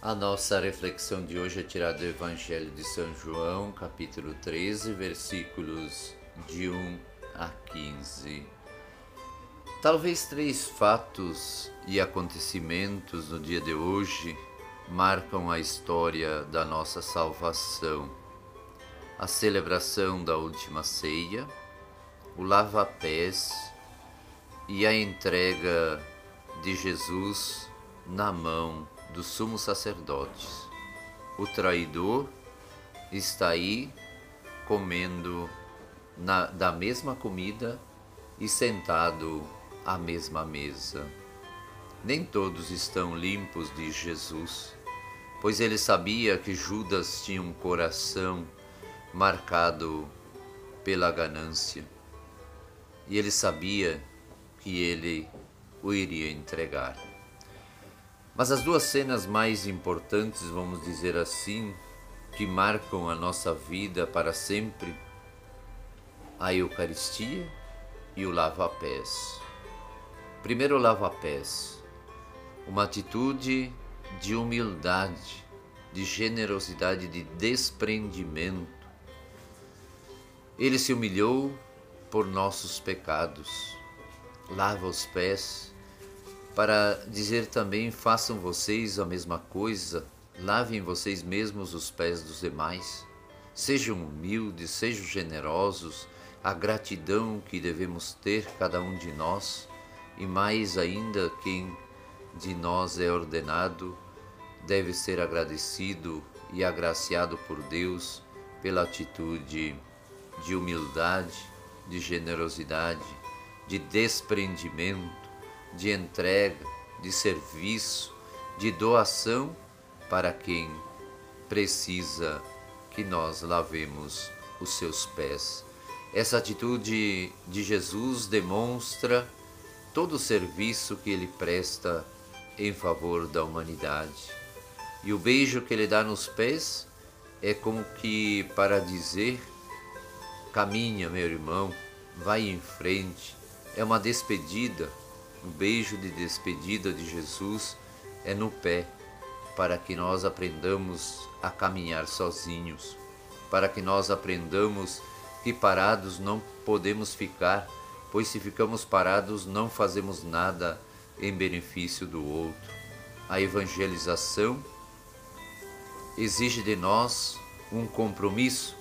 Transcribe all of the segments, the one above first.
A nossa reflexão de hoje é tirada do Evangelho de São João, capítulo 13, versículos de 1 a 15. Talvez três fatos e acontecimentos no dia de hoje marcam a história da nossa salvação. A celebração da última ceia, o lava-pés e a entrega de Jesus na mão dos sumos sacerdotes. O traidor está aí comendo na, da mesma comida e sentado à mesma mesa. Nem todos estão limpos de Jesus, pois ele sabia que Judas tinha um coração marcado pela ganância e ele sabia que ele o iria entregar. Mas as duas cenas mais importantes, vamos dizer assim, que marcam a nossa vida para sempre, a Eucaristia e o lava-pés. Primeiro, o lava-pés, uma atitude de humildade, de generosidade, de desprendimento. Ele se humilhou por nossos pecados, lava os pés para dizer também: façam vocês a mesma coisa, lavem vocês mesmos os pés dos demais. Sejam humildes, sejam generosos, a gratidão que devemos ter cada um de nós, e mais ainda quem de nós é ordenado, deve ser agradecido e agraciado por Deus pela atitude de humildade, de generosidade, de desprendimento de entrega, de serviço, de doação para quem precisa que nós lavemos os seus pés. Essa atitude de Jesus demonstra todo o serviço que ele presta em favor da humanidade. E o beijo que ele dá nos pés é como que para dizer: caminha, meu irmão, vai em frente. É uma despedida o beijo de despedida de Jesus é no pé, para que nós aprendamos a caminhar sozinhos, para que nós aprendamos que parados não podemos ficar, pois se ficamos parados não fazemos nada em benefício do outro. A evangelização exige de nós um compromisso,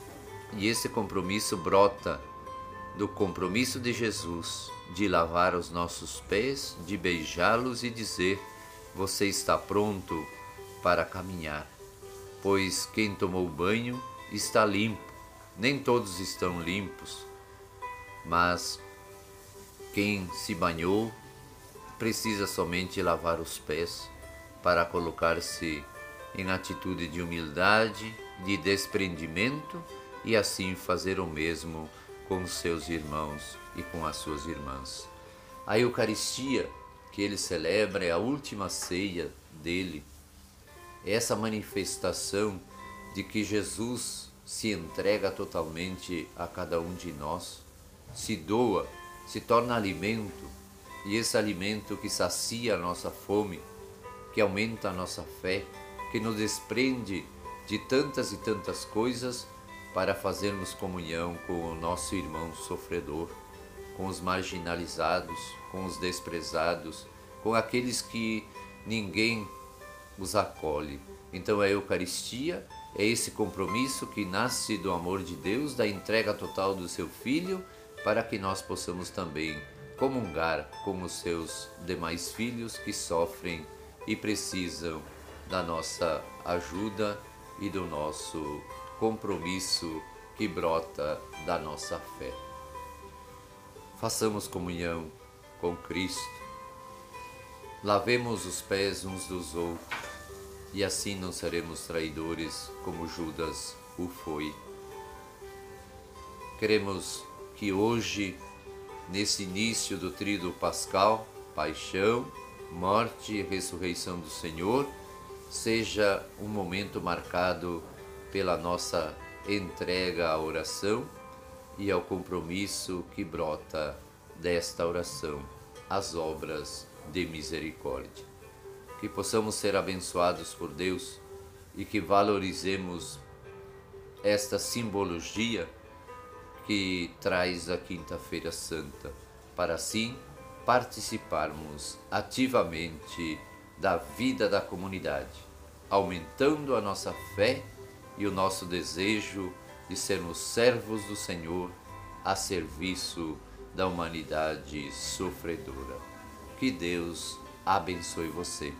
e esse compromisso brota do compromisso de Jesus de lavar os nossos pés, de beijá-los e dizer: Você está pronto para caminhar. Pois quem tomou banho está limpo. Nem todos estão limpos, mas quem se banhou precisa somente lavar os pés para colocar-se em atitude de humildade, de desprendimento e assim fazer o mesmo com seus irmãos e com as suas irmãs. A Eucaristia que ele celebra é a última ceia dele, é essa manifestação de que Jesus se entrega totalmente a cada um de nós, se doa, se torna alimento, e esse alimento que sacia a nossa fome, que aumenta a nossa fé, que nos desprende de tantas e tantas coisas para fazermos comunhão com o nosso irmão sofredor, com os marginalizados, com os desprezados, com aqueles que ninguém os acolhe. Então a Eucaristia é esse compromisso que nasce do amor de Deus, da entrega total do seu Filho, para que nós possamos também comungar com os seus demais filhos que sofrem e precisam da nossa ajuda e do nosso compromisso que brota da nossa fé. Façamos comunhão com Cristo, lavemos os pés uns dos outros e assim não seremos traidores como Judas o foi. Queremos que hoje, nesse início do tríduo pascal, paixão, morte e ressurreição do Senhor, seja um momento marcado pela nossa entrega à oração e ao compromisso que brota desta oração, as obras de misericórdia. que possamos ser abençoados por Deus e que valorizemos esta simbologia que traz a Quinta-feira Santa, para assim participarmos ativamente da vida da comunidade, aumentando a nossa fé e o nosso desejo de sermos servos do Senhor a serviço da humanidade sofredora. Que Deus abençoe você.